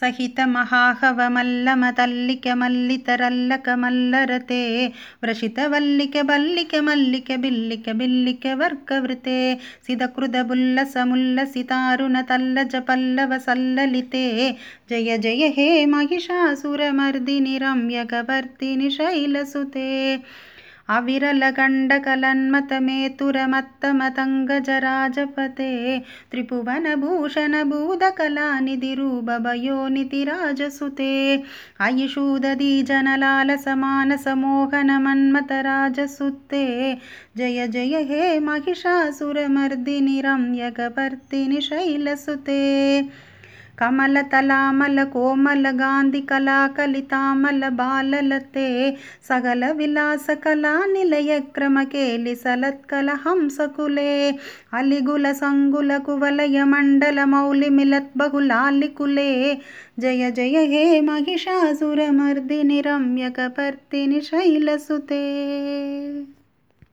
सहितमहाहवमल्लमतल्लिकमल्लितरल्लकमल्लरते व्रषितवल्लिकबल्लिकमल्लिकबिल्लिकवर्कवृते सिदकृदबुल्लसमुल्लसितारुणतल्लजपल्लवसल्ललिते जय जय हे महिषासुरमर्दिनि रम्यकवर्तिनि शैलसुते अविरलगण्डकलन्मतमेतुरमत्तमतङ्गजराजपते त्रिभुवनभूषणभूदकलानिधिरूपभयोनिधिराजसुते अयिषूदधीजनलालसमानसमोहनमन्मतराजसुते जय जय हे महिषासुरमर्दिनि रम्यकपर्दिनि शैलसुते కమలతలామల కోమల గాంధి కళాకలితామల బాలలతే సగల విలాస కళా నిలయ క్రమకేలి సలత్కల హంసకులే అలిగుల సంగుల కువలయ మండల మౌలి మిలత్ బహులాలికులే జయ జయ హే మహిషాసురమర్దిని రమ్యకపర్తిని శైలసుతే